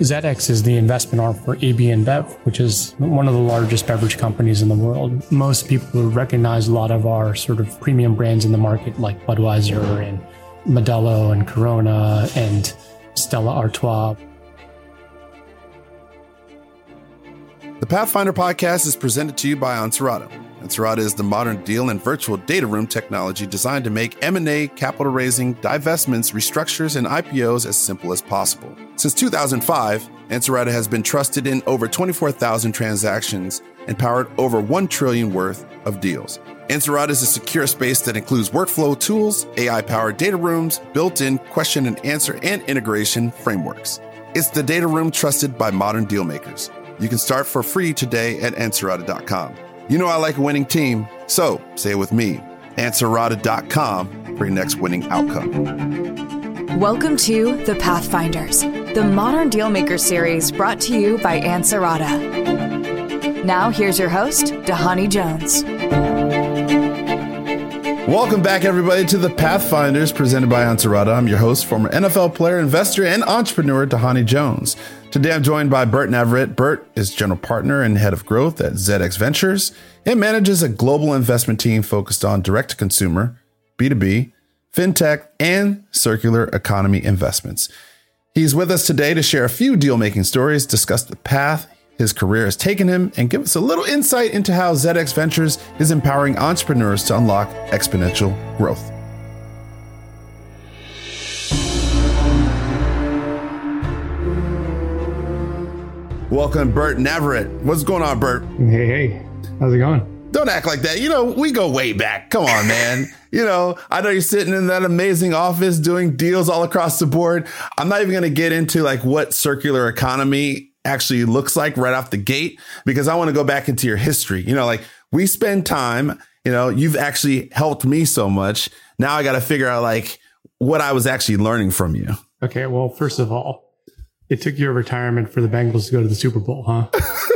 ZX is the investment arm for AB InBev, which is one of the largest beverage companies in the world. Most people recognize a lot of our sort of premium brands in the market, like Budweiser and Modelo and Corona and Stella Artois. The Pathfinder podcast is presented to you by Ansarada. Ansarada is the modern deal and virtual data room technology designed to make M&A, capital raising, divestments, restructures, and IPOs as simple as possible. Since 2005, Ansarada has been trusted in over 24,000 transactions and powered over 1 trillion worth of deals. Ansarada is a secure space that includes workflow tools, AI-powered data rooms, built-in question and answer and integration frameworks. It's the data room trusted by modern deal makers. You can start for free today at Ansarada.com. You know I like a winning team, so say it with me. Ansarada.com for your next winning outcome. Welcome to The Pathfinders, the Modern Dealmaker series brought to you by Ansarada. Now here's your host, Dhani Jones. Welcome back, everybody, to the Pathfinders presented by Ansarada. I'm your host, former NFL player, investor, and entrepreneur, Dhani Jones. Today, I'm joined by Bert Navarrete. Bert is general partner and head of growth at ZX Ventures and manages a global investment team focused on direct to consumer, B2B, fintech, and circular economy investments. He's with us today to share a few deal making stories, discuss the path his career has taken him, and give us a little insight into how ZX Ventures is empowering entrepreneurs to unlock exponential growth. Welcome, Bert Navarrete. What's going on, Bert? Hey, hey, how's it going? Don't act like that. You know, we go way back. Come on, man. you know, I know you're sitting in that amazing office doing deals all across the board. I'm not even going to get into like what circular economy actually looks like right off the gate because I want to go back into your history. You know, like we spend time, you know, you've actually helped me so much. Now I got to figure out like what I was actually learning from you. Okay. Well, first of all, it took your retirement for the Bengals to go to the Super Bowl, huh?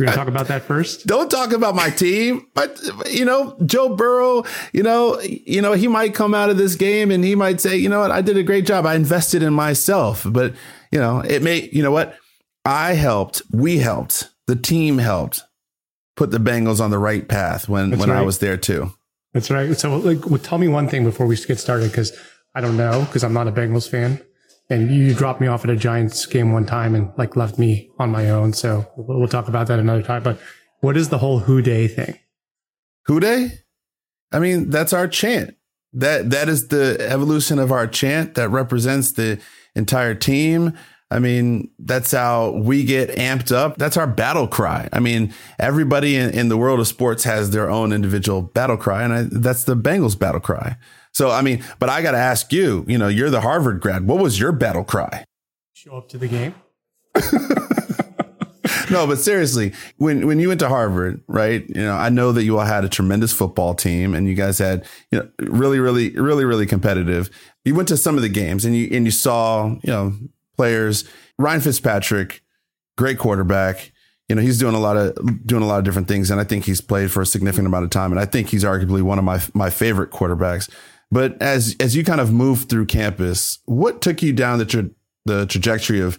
We're gonna talk about that first. Don't talk about my team, but you know, Joe Burrow. You know, you know, he might come out of this game and he might say, you know what, I did a great job. I invested in myself, but you know, it may, you know what, I helped, we helped, the team helped put the Bengals on the right path when That's when right. I was there too. That's right. So, like, well, tell me one thing before we get started, because I don't know, because I'm not a Bengals fan and you dropped me off at a Giants game one time and like left me on my own. So we'll, talk about that another time. But what is the whole Who Dey thing? Who Dey? I mean, that's our chant. That that is the evolution of our chant that represents the entire team. I mean, that's how we get amped up. That's our battle cry. I mean, everybody in, in the world of sports has their own individual battle cry, and I, that's the Bengals battle cry. So, I mean, but I got to ask you, you know, you're the Harvard grad. What was your battle cry? Show up to the game. no, but seriously, when when you went to Harvard, right? You know, I know that you all had a tremendous football team, and you guys had you know really, really, really, really competitive. You went to some of the games, and you and you saw you know players. Ryan Fitzpatrick, great quarterback. You know, he's doing a lot of doing a lot of different things, and I think he's played for a significant amount of time, and I think he's arguably one of my my favorite quarterbacks. But as as you kind of moved through campus, what took you down the tra- the trajectory of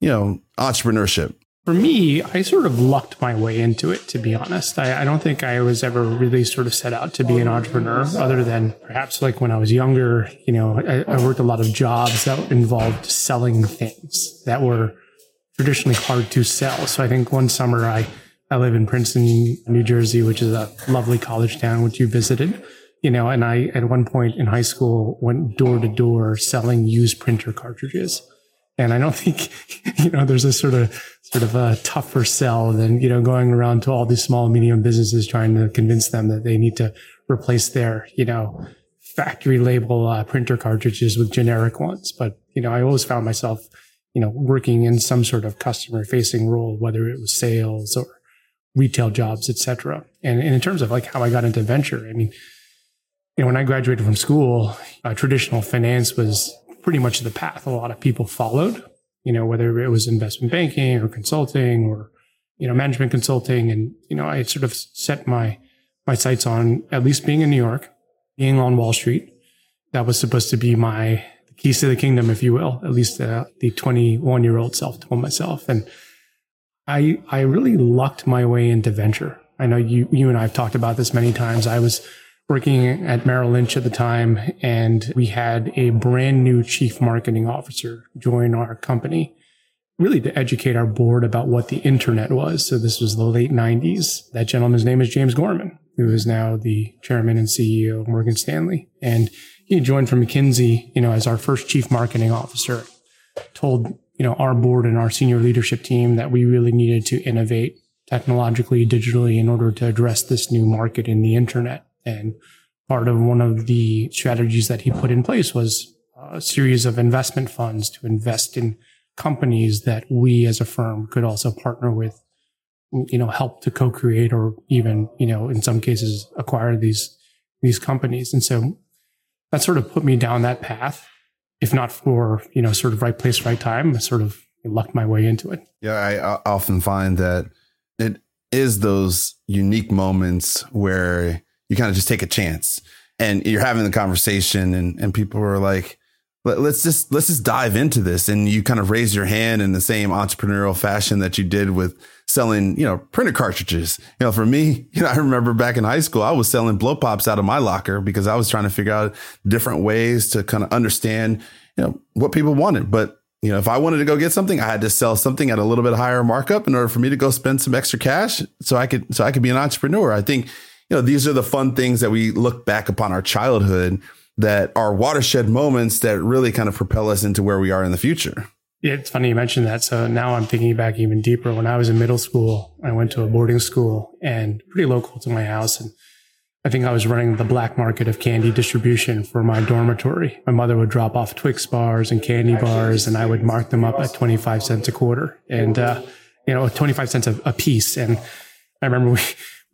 you know entrepreneurship? For me, I sort of lucked my way into it, to be honest. I, I, don't think I was ever really sort of set out to be an entrepreneur, other than perhaps like when I was younger, you know, I, I worked a lot of jobs that involved selling things that were traditionally hard to sell. So I think one summer I, I live in Princeton, New Jersey, which is a lovely college town, which you visited you know, and I, at one point in high school, went door to door selling used printer cartridges. And I don't think, you know, there's a sort of, sort of a tougher sell than, you know, going around to all these small and medium businesses trying to convince them that they need to replace their, you know, factory label uh, printer cartridges with generic ones. But, you know, I always found myself, you know, working in some sort of customer facing role, whether it was sales or retail jobs, et cetera. And, and in terms of like how I got into venture, I mean, you know, when I graduated from school, uh, traditional finance was pretty much the path a lot of people followed, you know, whether it was investment banking or consulting or, you know, management consulting. And, you know, I sort of set my, my sights on at least being in New York, being on Wall Street. That was supposed to be my keys to the kingdom, if you will. At least uh, the 21 year old self told myself, and I I really lucked my way into venture. I know you you and I have talked about this many times. I was working at Merrill Lynch at the time, and we had a brand new chief marketing officer join our company, really to educate our board about what the internet was. So this was the late 90s. That gentleman's name is James Gorman, who is now the chairman and CEO of Morgan Stanley. And he joined from McKinsey, you know, as our first chief marketing officer, told, you know, our board and our senior leadership team that we really needed to innovate technologically, digitally in order to address this new market in the internet. And part of one of the strategies that he put in place was a series of investment funds to invest in companies that we as a firm could also partner with, you know, help to co-create or even, you know, in some cases acquire these, these companies. And so that sort of put me down that path. If not for, you know, sort of right place, right time, I sort of lucked my way into it. Yeah. I often find that it is those unique moments where you kind of just take a chance and you're having the conversation and, and people are like, Let, us just, let's just dive into this. And you kind of raise your hand in the same entrepreneurial fashion that you did with selling, you know, printer cartridges. You know, for me, you know, I remember back in high school, I was selling blow pops out of my locker because I was trying to figure out different ways to kind of understand, you know, what people wanted. But you know, if I wanted to go get something, I had to sell something at a little bit higher markup in order for me to go spend some extra cash so I could so I could be an entrepreneur. I think you know, these are the fun things that we look back upon our childhood that are watershed moments that really kind of propel us into where we are in the future. Yeah, it's funny you mentioned that. So now I'm thinking back even deeper. When I was in middle school, I went to a boarding school and pretty local to my house. And I think I was running the black market of candy distribution for my dormitory. My mother would drop off Twix bars and candy bars, and I would mark them up at 25 cents a quarter and, uh, you know, 25 cents a, a piece. And I remember we,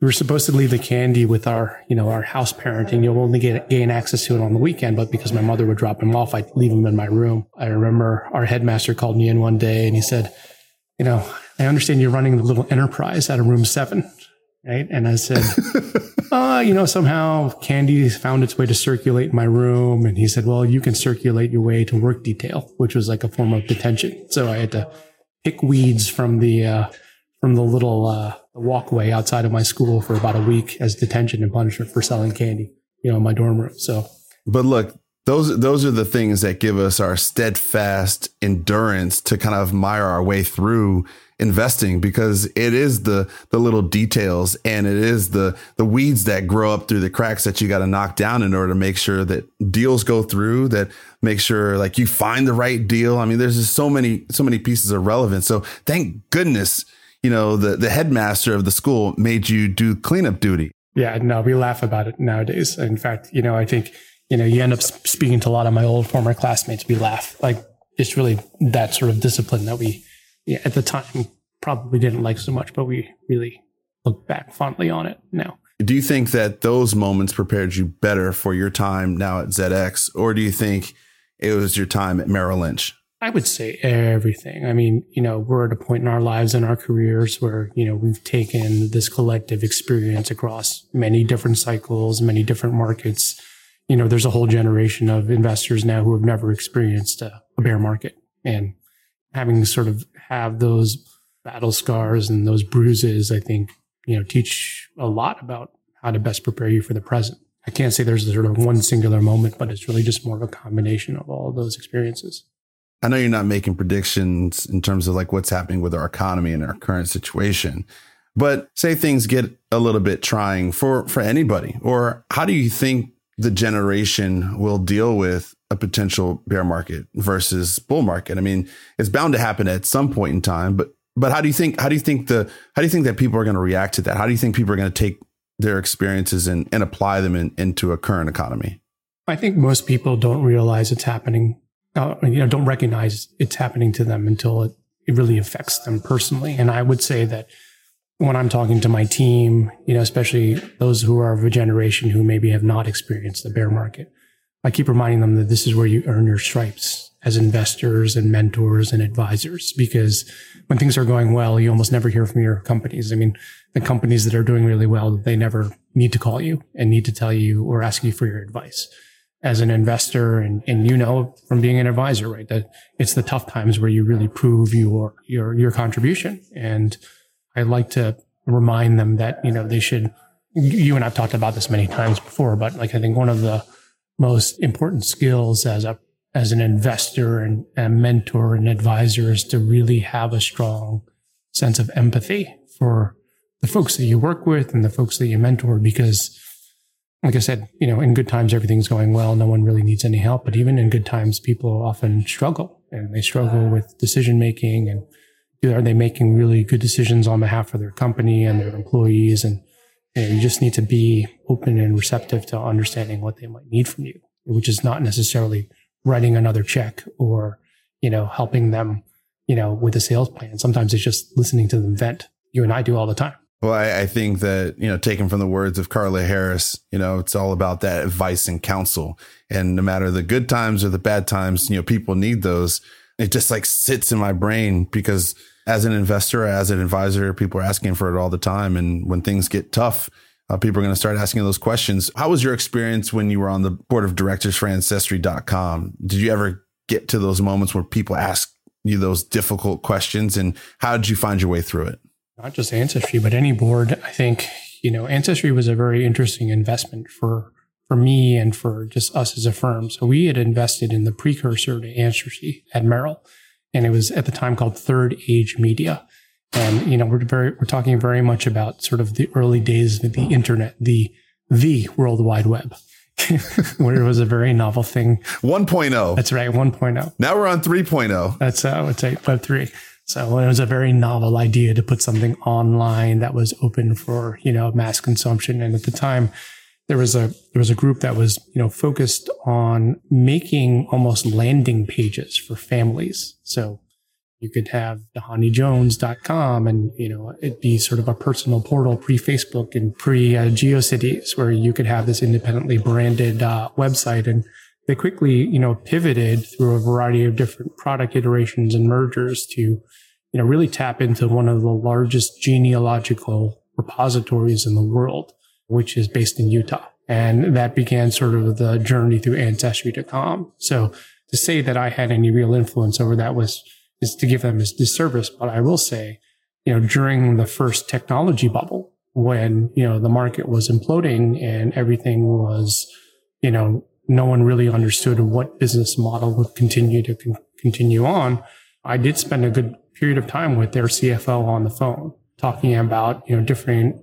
we were supposed to leave the candy with our, you know, our house parenting. You'll only get gain access to it on the weekend, but because my mother would drop them off, I'd leave them in my room. I remember our headmaster called me in one day and he said, you know, I understand you're running the little enterprise out of room seven, right? And I said, uh, you know, somehow candy found its way to circulate in my room. And he said, well, you can circulate your way to work detail, which was like a form of detention. So I had to pick weeds from the, uh, from the little uh, walkway outside of my school for about a week as detention and punishment for selling candy, you know, in my dorm room. So, but look, those those are the things that give us our steadfast endurance to kind of mire our way through investing because it is the the little details and it is the the weeds that grow up through the cracks that you got to knock down in order to make sure that deals go through that make sure like you find the right deal i mean there's just so many so many pieces of relevance so thank goodness you know, the, the headmaster of the school made you do cleanup duty. Yeah, no, we laugh about it nowadays. In fact, you know, I think, you know, you end up speaking to a lot of my old former classmates. We laugh like it's really that sort of discipline that we, yeah, at the time probably didn't like so much, but we really look back fondly on it now. Do you think that those moments prepared you better for your time now at ZX, or do you think it was your time at Merrill Lynch? I would say everything. I mean, you know, we're at a point in our lives and our careers where, you know, we've taken this collective experience across many different cycles, many different markets. You know, there's a whole generation of investors now who have never experienced a, a bear market and having sort of have those battle scars and those bruises, I think, you know, teach a lot about how to best prepare you for the present. I can't say there's sort of one singular moment, but it's really just more of a combination of all of those experiences. I know you're not making predictions in terms of like what's happening with our economy and our current situation, but say things get a little bit trying for for anybody, or how do you think the generation will deal with a potential bear market versus bull market? I mean, it's bound to happen at some point in time, but but how do you think how do you think the how do you think that people are going to react to that? How do you think people are going to take their experiences and, and apply them in, into a current economy? I think most people don't realize it's happening uh, you know, don't recognize it's happening to them until it, it really affects them personally. And I would say that when I'm talking to my team, you know, especially those who are of a generation who maybe have not experienced the bear market, I keep reminding them that this is where you earn your stripes as investors and mentors and advisors. Because when things are going well, you almost never hear from your companies. I mean, the companies that are doing really well, they never need to call you and need to tell you or ask you for your advice. As an investor and, and you know from being an advisor, right? That it's the tough times where you really prove your your your contribution. And I like to remind them that, you know, they should you and I've talked about this many times before, but like I think one of the most important skills as a as an investor and a mentor and advisor is to really have a strong sense of empathy for the folks that you work with and the folks that you mentor because like I said, you know, in good times, everything's going well. No one really needs any help. But even in good times, people often struggle and they struggle with decision making and are they making really good decisions on behalf of their company and their employees? And, and you just need to be open and receptive to understanding what they might need from you, which is not necessarily writing another check or, you know, helping them, you know, with a sales plan. Sometimes it's just listening to them vent. You and I do all the time. Well, I, I, think that, you know, taken from the words of Carla Harris, you know, it's all about that advice and counsel. And no matter the good times or the bad times, you know, people need those. It just like sits in my brain because as an investor, as an advisor, people are asking for it all the time. And when things get tough, uh, people are going to start asking those questions. How was your experience when you were on the board of directors for Ancestry.com? Did you ever get to those moments where people ask you those difficult questions? And how did you find your way through it? Not just Ancestry, but any board. I think, you know, Ancestry was a very interesting investment for, for me and for just us as a firm. So we had invested in the precursor to Ancestry at Merrill, and it was at the time called Third Age Media. And, you know, we're very, we're talking very much about sort of the early days of the internet, the, the World Wide Web. where it was a very novel thing. 1.0. That's right, 1.0. Now we're on 3.0. That's uh, I would say Web 3. So it was a very novel idea to put something online that was open for, you know, mass consumption. And at the time, there was a there was a group that was, you know, focused on making almost landing pages for families. So you could have dhanijones.com and, you know, it'd be sort of a personal portal pre-Facebook and pre-GeoCities where you could have this independently branded uh, website and they quickly, you know, pivoted through a variety of different product iterations and mergers to, you know, really tap into one of the largest genealogical repositories in the world, which is based in Utah. And that began sort of the journey through ancestry.com. So to say that I had any real influence over that was, is to give them a disservice. But I will say, you know, during the first technology bubble, when, you know, the market was imploding and everything was, you know, no one really understood what business model would continue to con- continue on. I did spend a good period of time with their CFO on the phone talking about, you know, different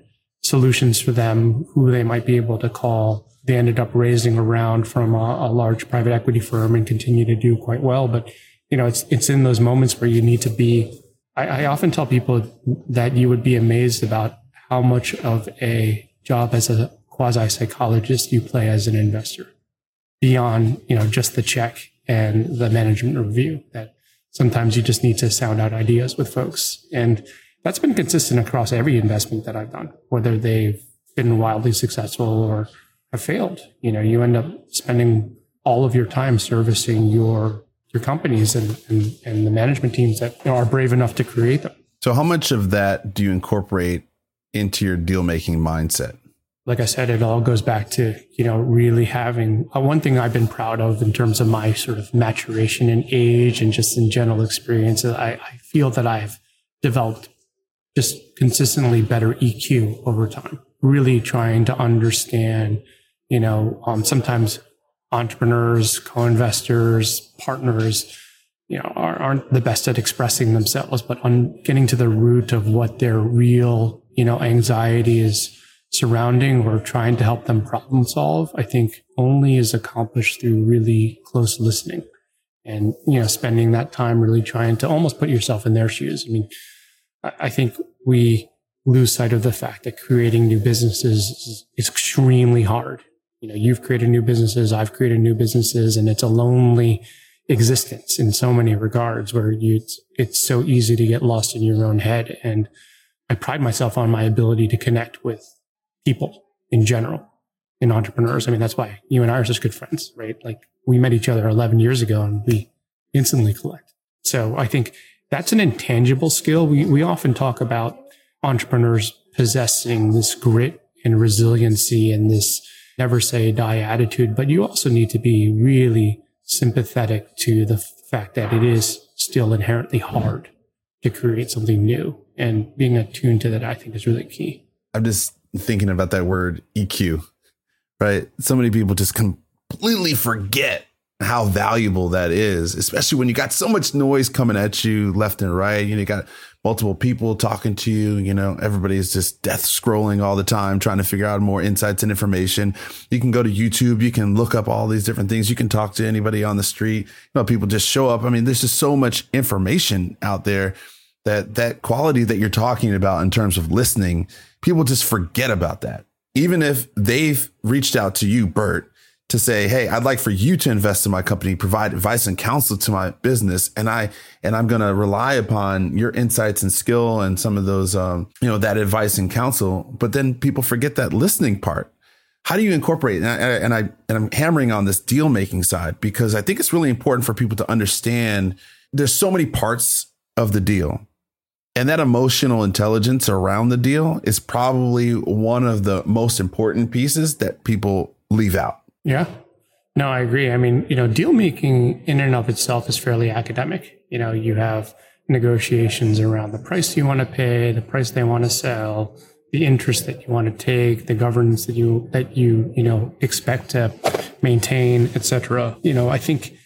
solutions for them, who they might be able to call. They ended up raising around from a, a large private equity firm and continue to do quite well. But, you know, it's, it's in those moments where you need to be, I, I often tell people that you would be amazed about how much of a job as a quasi psychologist you play as an investor beyond, you know, just the check and the management review that sometimes you just need to sound out ideas with folks. And that's been consistent across every investment that I've done, whether they've been wildly successful or have failed. You know, you end up spending all of your time servicing your your companies and, and, and the management teams that are brave enough to create them. So how much of that do you incorporate into your deal making mindset? Like I said, it all goes back to, you know, really having uh, one thing I've been proud of in terms of my sort of maturation in age and just in general experience. I, I feel that I've developed just consistently better EQ over time, really trying to understand, you know, um, sometimes entrepreneurs, co-investors, partners, you know, are, aren't the best at expressing themselves, but on getting to the root of what their real, you know, anxiety is surrounding or trying to help them problem solve, I think only is accomplished through really close listening and, you know, spending that time really trying to almost put yourself in their shoes. I mean, I think we lose sight of the fact that creating new businesses is extremely hard. You know, you've created new businesses, I've created new businesses, and it's a lonely existence in so many regards where you, it's, it's so easy to get lost in your own head. And I pride myself on my ability to connect with people in general in entrepreneurs. I mean, that's why you and I are such good friends, right? Like we met each other 11 years ago and we instantly collect. So I think that's an intangible skill. We, we often talk about entrepreneurs possessing this grit and resiliency and this, never say die attitude, but you also need to be really sympathetic to the fact that it is still inherently hard to create something new. And being attuned to that, I think, is really key. I'm just thinking about that word EQ, right? So many people just completely forget how valuable that is, especially when you got so much noise coming at you left and right. You know, you got multiple people talking to you. You know, everybody's just death scrolling all the time, trying to figure out more insights and information. You can go to YouTube. You can look up all these different things. You can talk to anybody on the street. You know, people just show up. I mean, there's just so much information out there that that quality that you're talking about in terms of listening, people just forget about that. Even if they've reached out to you, Bert, to say, Hey, I'd like for you to invest in my company, provide advice and counsel to my business. And I, and I'm going to rely upon your insights and skill and some of those, um, you know, that advice and counsel. But then people forget that listening part. How do you incorporate? And I, and I, and I'm hammering on this deal making side because I think it's really important for people to understand there's so many parts of the deal. And that emotional intelligence around the deal is probably one of the most important pieces that people leave out. Yeah. No, I agree. I mean, you know, deal making in and of itself is fairly academic. You know, you have negotiations around the price you want to pay, the price they want to sell, the interest that you want to take, the governance that you that you you know expect to maintain, etc. You know, I think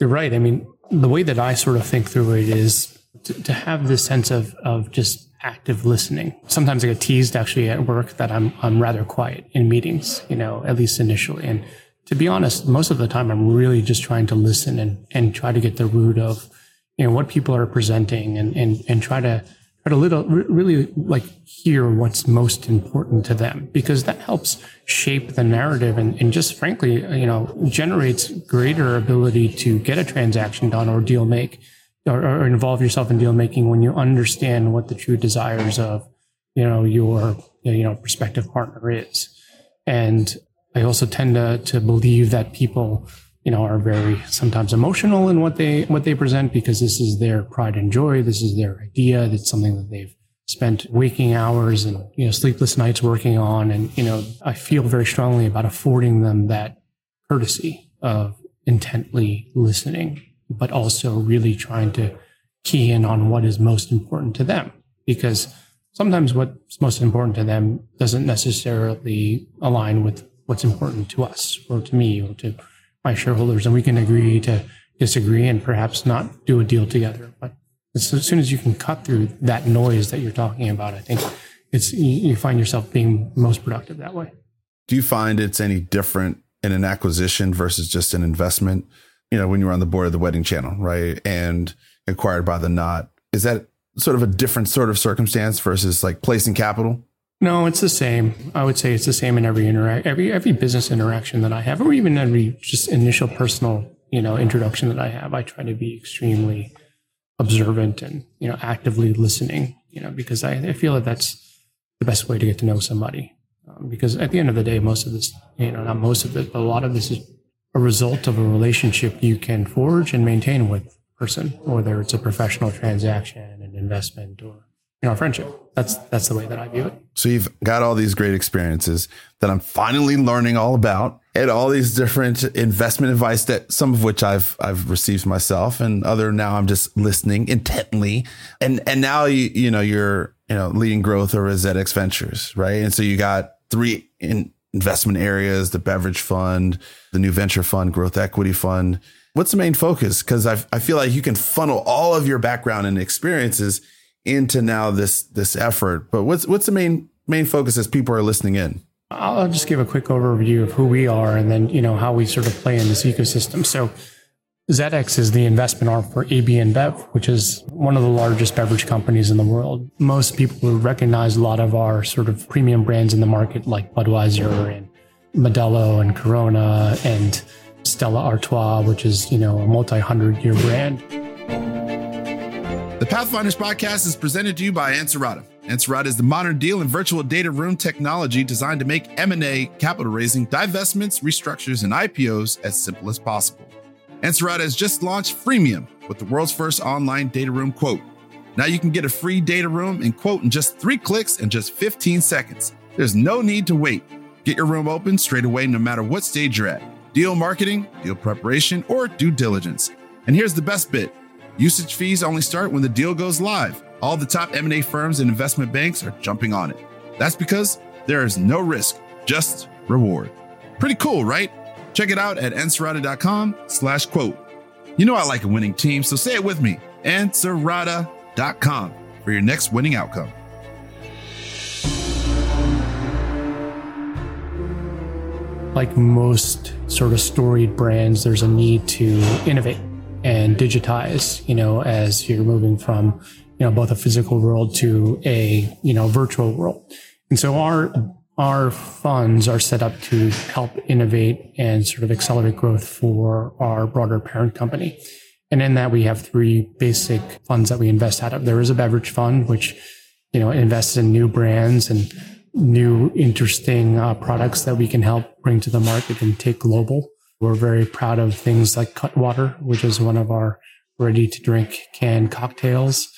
you're right. I mean, the way that I sort of think through it is to, to have this sense of of just active listening. Sometimes I get teased actually at work that I'm I'm rather quiet in meetings, you know, at least initially. And to be honest, most of the time I'm really just trying to listen and and try to get the root of you know what people are presenting and and and try to try to little really like hear what's most important to them because that helps shape the narrative and, and just frankly you know generates greater ability to get a transaction done or deal make or, or involve yourself in deal making when you understand what the true desires of you know your you know prospective partner is. And i also tend to to believe that people you know are very sometimes emotional in what they what they present because this is their pride and joy. This is their idea. That's something that they've spent waking hours and you know sleepless nights working on. And you know i feel very strongly about affording them that courtesy of intently listening but also really trying to key in on what is most important to them. Because sometimes what's most important to them doesn't necessarily align with what's important to us or to me or to my shareholders. And we can agree to disagree and perhaps not do a deal together. But as soon as you can cut through that noise that you're talking about, I think it's you find yourself being most productive that way. Do you find it's any different in an acquisition versus just an investment? You know, when you were on the board of the wedding channel, right? And acquired by the knot. Is that sort of a different sort of circumstance versus like placing capital? No, it's the same. I would say it's the same in every every every business interaction that I have, or even every just initial personal, you know, introduction that I have. I try to be extremely observant and you know actively listening, you know, because I, I feel that that's the best way to get to know somebody. Um, because at the end of the day, most of this, you know, not most of it, but a lot of this is a result of a relationship you can forge and maintain with person, whether it's a professional transaction, an investment, or you know, friendship. That's that's the way that I view it. So you've got all these great experiences that I'm finally learning all about, and all these different investment advice that some of which I've I've received myself, and other now I'm just listening intently, and and now you you know you're you know leading growth over ZX Ventures, right? And so you got three in investment areas, the beverage fund, the new venture fund, growth equity fund. What's the main focus? Because I, I feel like you can funnel all of your background and experiences into now this this effort. But what's what's the main main focus as people are listening in? I'll just give a quick overview of who we are and then you know how we sort of play in this ecosystem. So ZX is the investment arm for AB InBev, which is one of the largest beverage companies in the world. Most people would recognize a lot of our sort of premium brands in the market, like Budweiser and Modelo and Corona and Stella Artois, which is, you know, a multi-hundred year brand. The Pathfinders podcast is presented to you by Ansarada. Ansarada is the modern deal and virtual data room technology designed to make M&A, capital raising, divestments, restructures, and IPOs as simple as possible. Ansarada has just launched Freemium with the world's first online data room quote. Now you can get a free data room and quote in just three clicks and just 15 seconds. There's no need to wait. Get your room open straight away no matter what stage you're at deal marketing, deal preparation, or due diligence. And here's the best bit usage fees only start when the deal goes live. All the top M&A firms and investment banks are jumping on it. That's because there is no risk, just reward. Pretty cool, right? Check it out at ansarada.com slash quote. You know I like a winning team, so say it with me, ansarada.com for your next winning outcome. like most sort of storied brands, there's a need to innovate and digitize, you know, as you're moving from, you know, both a physical world to a, you know, virtual world. And so our, our funds are set up to help innovate and sort of accelerate growth for our broader parent company. And in that we have three basic funds that we invest out of. There is a beverage fund, which, you know, invests in new brands and new interesting uh, products that we can help bring to the market and take global. We're very proud of things like Cutwater, which is one of our ready to drink canned cocktails.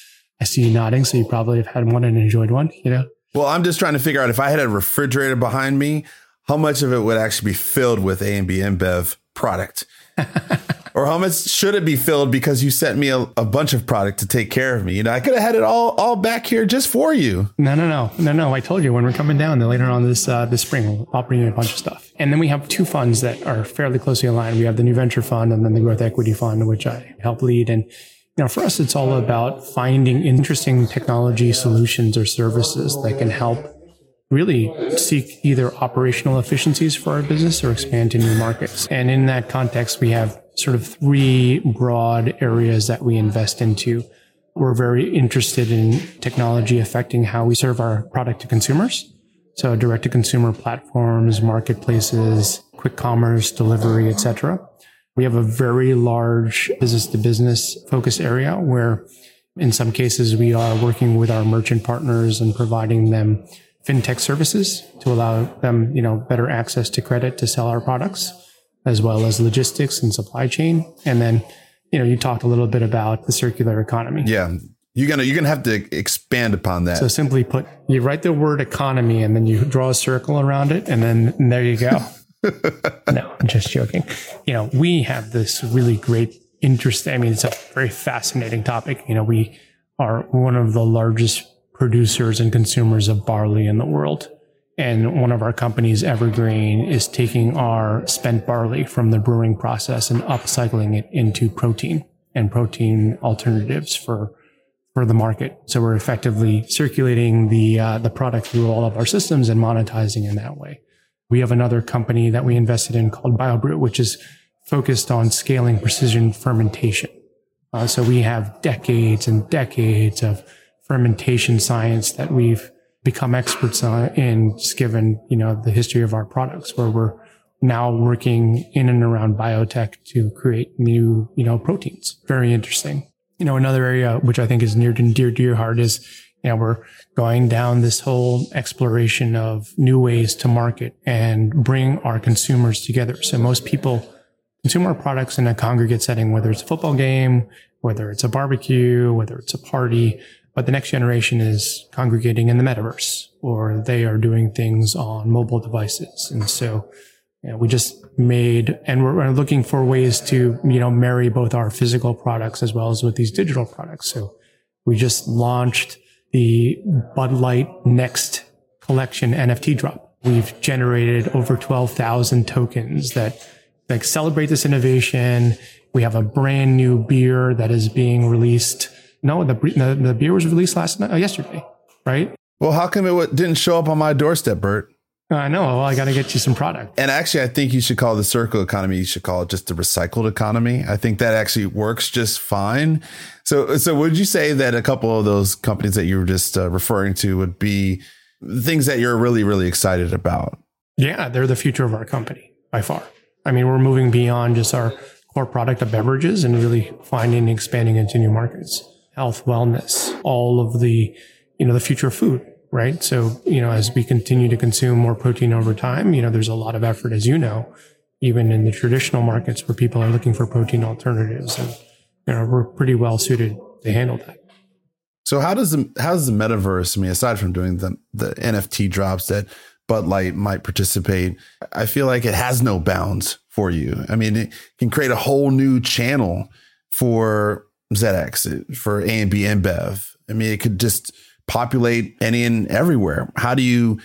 I see you nodding, so you probably have had one and enjoyed one, you know? Well, I'm just trying to figure out if I had a refrigerator behind me, how much of it would actually be filled with A and B InBev product? or how much should it be filled because you sent me a, a, bunch of product to take care of me? You know, I could have had it all all back here just for you. No, no, no, no, no. I told you when we're coming down then later on this uh, this spring, I'll bring you a bunch of stuff. And then we have two funds that are fairly closely aligned. We have the New Venture Fund and then the Growth Equity Fund, which I help lead. And know, for us, it's all about finding interesting technology solutions or services that can help really seek either operational efficiencies for our business or expand to new markets. And in that context, we have sort of three broad areas that we invest into. We're very interested in technology affecting how we serve our product to consumers. So direct to consumer platforms, marketplaces, quick commerce, delivery, etc. We have a very large business to business focus area where in some cases we are working with our merchant partners and providing them fintech services to allow them, you know, better access to credit to sell our products as well as logistics and supply chain. And then, you know, you talked a little bit about the circular economy. Yeah. You're gonna you're gonna have to expand upon that. So simply put, you write the word economy and then you draw a circle around it, and then and there you go. no, I'm just joking. You know, we have this really great interest. I mean, it's a very fascinating topic. You know, we are one of the largest producers and consumers of barley in the world. And one of our companies, EverGrain, is taking our spent barley from the brewing process and upcycling it into protein and protein alternatives for for the market. So we're effectively circulating the uh, the product through all of our systems and monetizing in that way. We have another company that we invested in called BioBrew, which is focused on scaling precision fermentation. Uh, so we have decades and decades of fermentation science that we've become experts in just given, you know, the history of our products where we're now working in and around biotech to create new, you know, proteins. Very interesting. You know, another area which I think is near and dear to your heart is, you know, we're going down this whole exploration of new ways to market and bring our consumers together. So most people consume our products in a congregate setting, whether it's a football game, whether it's a barbecue, whether it's a party, but the next generation is congregating in the metaverse or they are doing things on mobile devices. And so you know, we just made, and we're, we're, looking for ways to, you know, marry both our physical products as well as with these digital products. So we just launched the Bud Light Next collection NFT drop. We've generated over 12,000 tokens that like celebrate this innovation. We have a brand new beer that is being released no, the, the, the beer was released last night, uh, yesterday, right? Well, how come it didn't show up on my doorstep, Bert? I know. Well, I got to get you some product. And actually, I think you should call the circle economy. You should call it just the recycled economy. I think that actually works just fine. So, so would you say that a couple of those companies that you were just uh, referring to would be things that you're really, really excited about? Yeah, they're the future of our company by far. I mean, we're moving beyond just our core product of beverages and really finding and expanding into new markets health, wellness, all of the, you know, the future of food, right? So, you know, as we continue to consume more protein over time, you know, there's a lot of effort, as you know, even in the traditional markets where people are looking for protein alternatives. And, you know, we're pretty well suited to handle that. So how does the how does the metaverse? I mean, aside from doing the the NFT drops that Bud Light might participate. I feel like it has no bounds for you. I mean, it can create a whole new channel for ZX, for A and B and InBev. I mean, it could just populate any and everywhere. How do you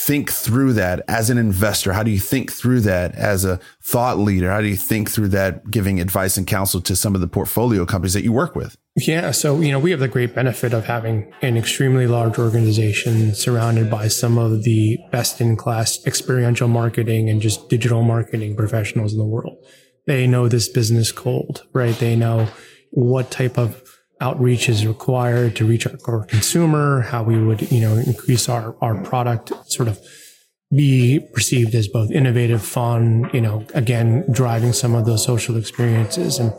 think through that as an investor? How do you think through that as a thought leader? How do you think through that giving advice and counsel to some of the portfolio companies that you work with? Yeah. So, you know, we have the great benefit of having an extremely large organization surrounded by some of the best in class experiential marketing and just digital marketing professionals in the world. They know this business cold, right? They know what type of outreach is required to reach our core consumer, how we would, you know, increase our, our product sort of be perceived as both innovative, fun, you know, again, driving some of those social experiences. And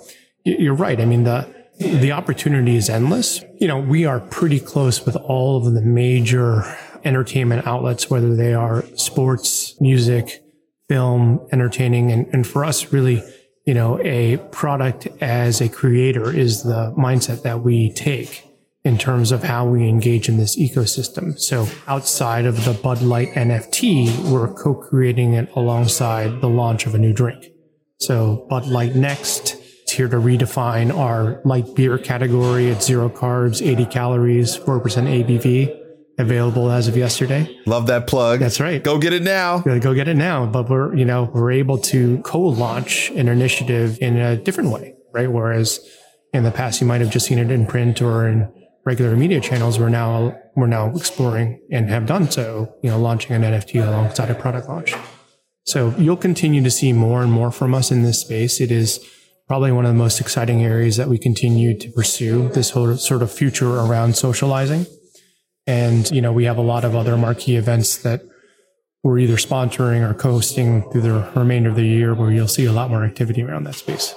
you're right. I mean, the, the opportunity is endless. You know, we are pretty close with all of the major entertainment outlets, whether they are sports, music, film, entertaining. And, and for us, really, you know, a product as a creator is the mindset that we take in terms of how we engage in this ecosystem. So outside of the Bud Light NFT, we're co-creating it alongside the launch of a new drink. So Bud Light Next is here to redefine our light beer category at zero carbs, 80 calories, 4% ABV available as of yesterday. Love that plug. That's right. Go get it now. Go get it now. But we're, you know, we're able to co-launch an initiative in a different way, right? Whereas in the past, you might have just seen it in print or in regular media channels. We're now, we're now exploring and have done so, you know, launching an NFT alongside a product launch. So you'll continue to see more and more from us in this space. It is probably one of the most exciting areas that we continue to pursue this whole sort of future around socializing. And, you know, we have a lot of other marquee events that we're either sponsoring or co-hosting through the remainder of the year where you'll see a lot more activity around that space.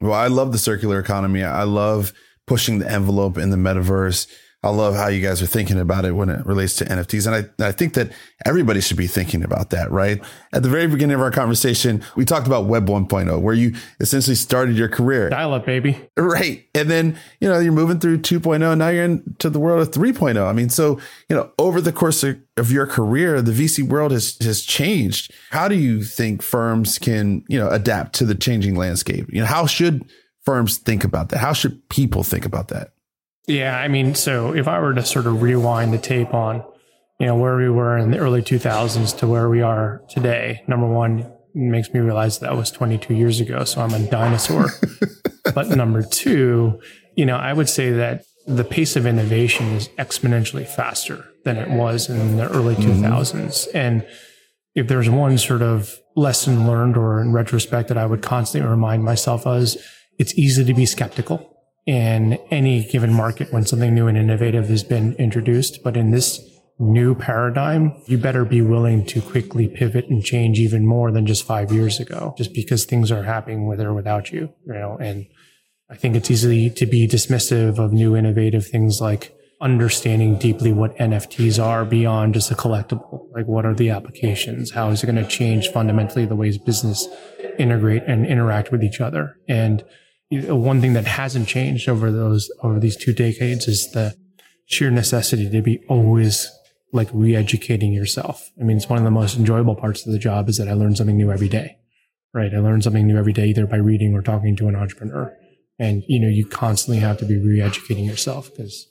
Well, I love the circular economy. I love pushing the envelope in the metaverse. I love how you guys are thinking about it when it relates to NFTs. And I, I think that everybody should be thinking about that, right? At the very beginning of our conversation, we talked about Web 1.0, where you essentially started your career. Dial up, baby. Right. And then, you know, you're moving through 2.0. Now you're into the world of 3.0. I mean, so, you know, over the course of, of your career, the VC world has, has changed. How do you think firms can, you know, adapt to the changing landscape? You know, how should firms think about that? How should people think about that? Yeah, I mean, so if I were to sort of rewind the tape on, you know, where we were in the early 2000s to where we are today, number one, makes me realize that was 22 years ago. So I'm a dinosaur. but number two, you know, I would say that the pace of innovation is exponentially faster than it was in the early mm-hmm. 2000s. And if there's one sort of lesson learned or in retrospect that I would constantly remind myself of, it's easy to be skeptical in any given market when something new and innovative has been introduced. But in this new paradigm, you better be willing to quickly pivot and change even more than just five years ago, just because things are happening with or without you, you know, and I think it's easy to be dismissive of new innovative things like understanding deeply what NFTs are beyond just a collectible. Like what are the applications? How is it going to change fundamentally the ways business integrate and interact with each other? And one thing that hasn't changed over those over these two decades is the sheer necessity to be always like re-educating yourself. I mean, it's one of the most enjoyable parts of the job is that I learn something new every day, right? I learn something new every day, either by reading or talking to an entrepreneur. And, you know, you constantly have to be re-educating yourself because,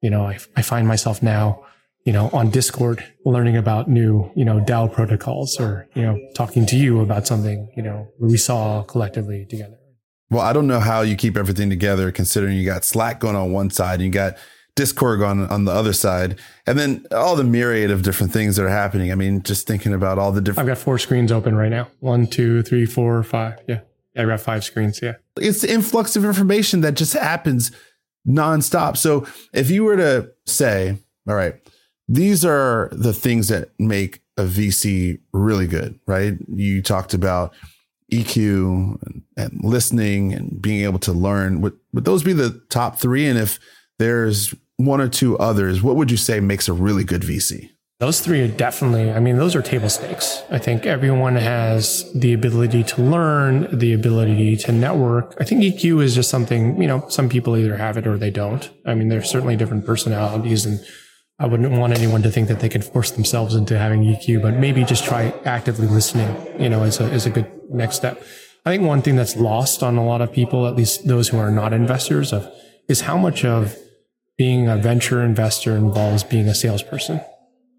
you know, I, I find myself now, you know, on Discord learning about new, you know, DAO protocols or, you know, talking to you about something, you know, we saw collectively together. Well, I don't know how you keep everything together considering you got Slack going on one side and you got Discord on on the other side, and then all the myriad of different things that are happening. I mean, just thinking about all the different. I've got four screens open right now. One, two, three, four, five. Yeah, yeah I've got five screens. Yeah, it's the influx of information that just happens nonstop. So if you were to say, all right, these are the things that make a VC really good, right? You talked about EQ and, and, listening and being able to learn. Would, would those be the top three? And if there's one or two others, what would you say makes a really good VC? Those three are definitely, I mean, those are table stakes. I think everyone has the ability to learn, the ability to network. I think EQ is just something, you know, some people either have it or they don't. I mean, there's certainly different personalities and I wouldn't want anyone to think that they can force themselves into having EQ, but maybe just try actively listening, you know, is a, is a good next step. I think one thing that's lost on a lot of people, at least those who are not investors of, is how much of being a venture investor involves being a salesperson.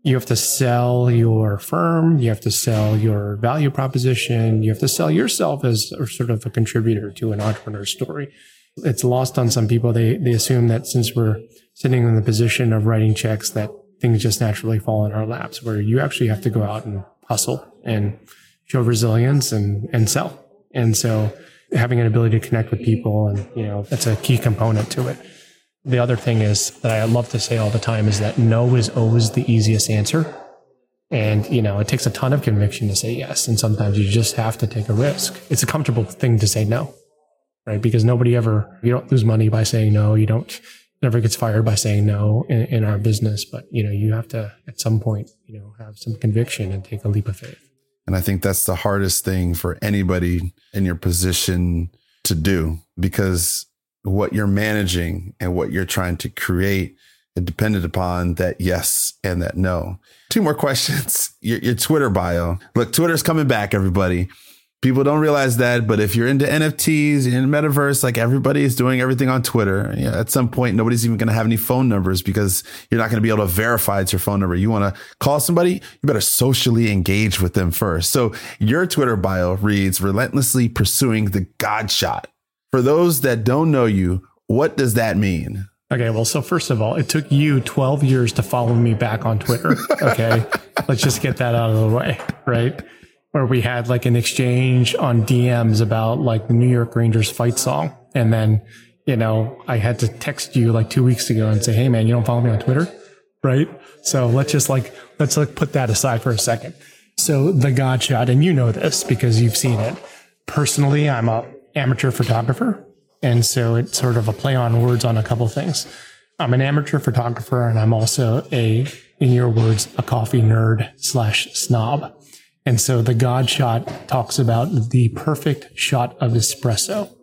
You have to sell your firm. You have to sell your value proposition. You have to sell yourself as sort of a contributor to an entrepreneur story. It's lost on some people. They, they assume that since we're sitting in the position of writing checks that things just naturally fall in our laps where you actually have to go out and hustle and show resilience and, and sell. And so having an ability to connect with people and, you know, that's a key component to it. The other thing is that I love to say all the time is that no is always the easiest answer. And, you know, it takes a ton of conviction to say yes. And sometimes you just have to take a risk. It's a comfortable thing to say no, right? Because nobody ever, you don't lose money by saying no. You don't, never gets fired by saying no in, in, our business. But you know, you have to at some point, you know, have some conviction and take a leap of faith. And I think that's the hardest thing for anybody in your position to do because what you're managing and what you're trying to create it depended upon that yes and that no. Two more questions. Your, your Twitter bio. Look, Twitter's coming back, everybody. People don't realize that, but if you're into NFTs, in metaverse, like everybody is doing everything on Twitter. You know, at some point, nobody's even going to have any phone numbers because you're not going to be able to verify it's your phone number. You want to call somebody, you better socially engage with them first. So your Twitter bio reads relentlessly pursuing the God shot. For those that don't know you, what does that mean? Okay, well, so first of all, it took you 12 years to follow me back on Twitter. Okay, let's just get that out of the way, right? Where we had like an exchange on DMs about like the New York Rangers fight song. And then, you know, I had to text you like two weeks ago and say, Hey man, you don't follow me on Twitter. Right. So let's just like, let's like put that aside for a second. So the God shot, and you know this because you've seen it. Personally, I'm a amateur photographer. And so it's sort of a play on words on a couple things. I'm an amateur photographer and I'm also a, in your words, a coffee nerd slash snob. And so the God shot talks about the perfect shot of espresso.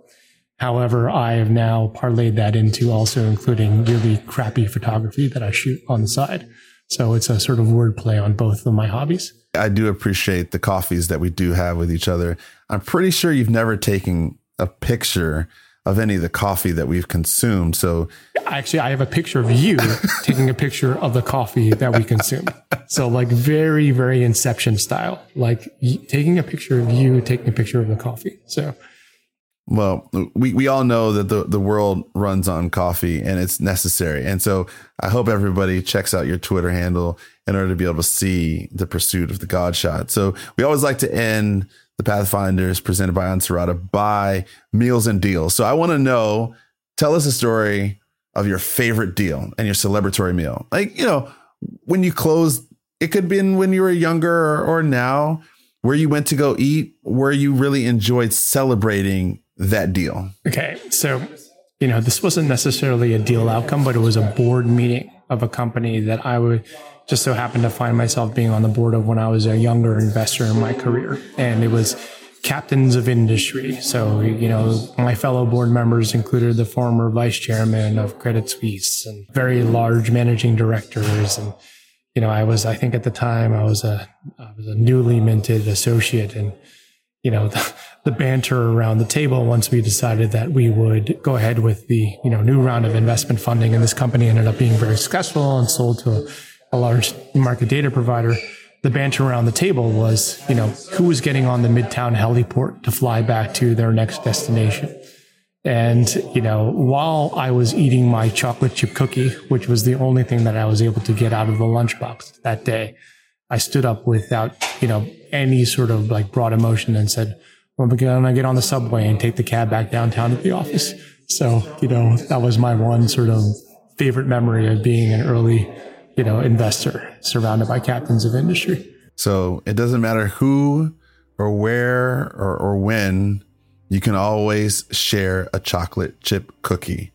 However, I have now parlayed that into also including really crappy photography that I shoot on the side. So it's a sort of wordplay on both of my hobbies. I do appreciate the coffees that we do have with each other. I'm pretty sure you've never taken a picture of any of the coffee that we've consumed. So actually, I have a picture of you taking a picture of the coffee that we consume. So like very, very inception style, like taking a picture of you, taking a picture of the coffee. So. Well, we, we all know that the, the world runs on coffee and it's necessary. And so I hope everybody checks out your Twitter handle in order to be able to see the pursuit of the God shot. So we always like to end the Pathfinders presented by Ansarada by Meals and Deals. So I want to know, tell us a story of your favorite deal and your celebratory meal. Like, you know, when you closed, it could have been when you were younger or, or now, where you went to go eat, where you really enjoyed celebrating that deal. Okay. So, you know, this wasn't necessarily a deal outcome, but it was a board meeting of a company that I would just so happened to find myself being on the board of when I was a younger investor in my career. And it was captains of industry. So, you know, my fellow board members included the former vice chairman of Credit Suisse and very large managing directors. And, you know, I was, I think at the time I was a, I was a newly minted associate and, you know, the, the banter around the table once we decided that we would go ahead with the, you know, new round of investment funding. And this company ended up being very successful and sold to a, a large market data provider the banter around the table was, you know, who was getting on the Midtown heliport to fly back to their next destination. And, you know, while I was eating my chocolate chip cookie, which was the only thing that I was able to get out of the lunchbox that day, I stood up without, you know, any sort of like broad emotion and said, well, I'm going to get on the subway and take the cab back downtown to the office. So, you know, that was my one sort of favorite memory of being an early you know, investor surrounded by captains of industry. So it doesn't matter who or where or, or when, you can always share a chocolate chip cookie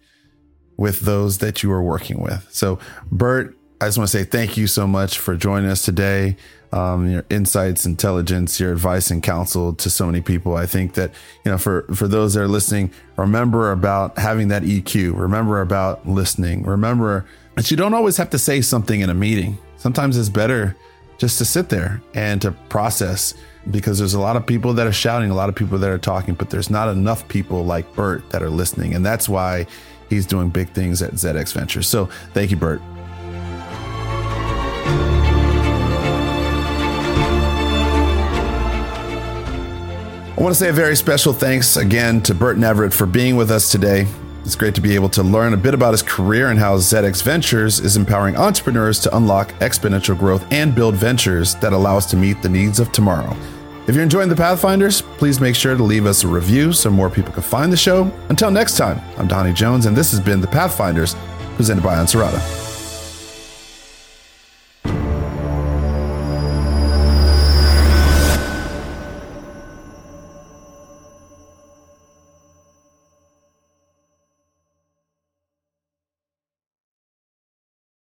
with those that you are working with. So, Bert, I just want to say thank you so much for joining us today. Um, your insights, intelligence, your advice and counsel to so many people. I think that you know, for for those that are listening, remember about having that EQ. Remember about listening. Remember But you don't always have to say something in a meeting. Sometimes it's better just to sit there and to process because there's a lot of people that are shouting, a lot of people that are talking, but there's not enough people like Bert that are listening. And that's why he's doing big things at ZX Ventures. So thank you, Bert. I want to say a very special thanks again to Bert Navarrete for being with us today. It's great to be able to learn a bit about his career and how ZX Ventures is empowering entrepreneurs to unlock exponential growth and build ventures that allow us to meet the needs of tomorrow. If you're enjoying the Pathfinders, please make sure to leave us a review so more people can find the show. Until next time, I'm Dhani Jones, and this has been the Pathfinders presented by Ansarada.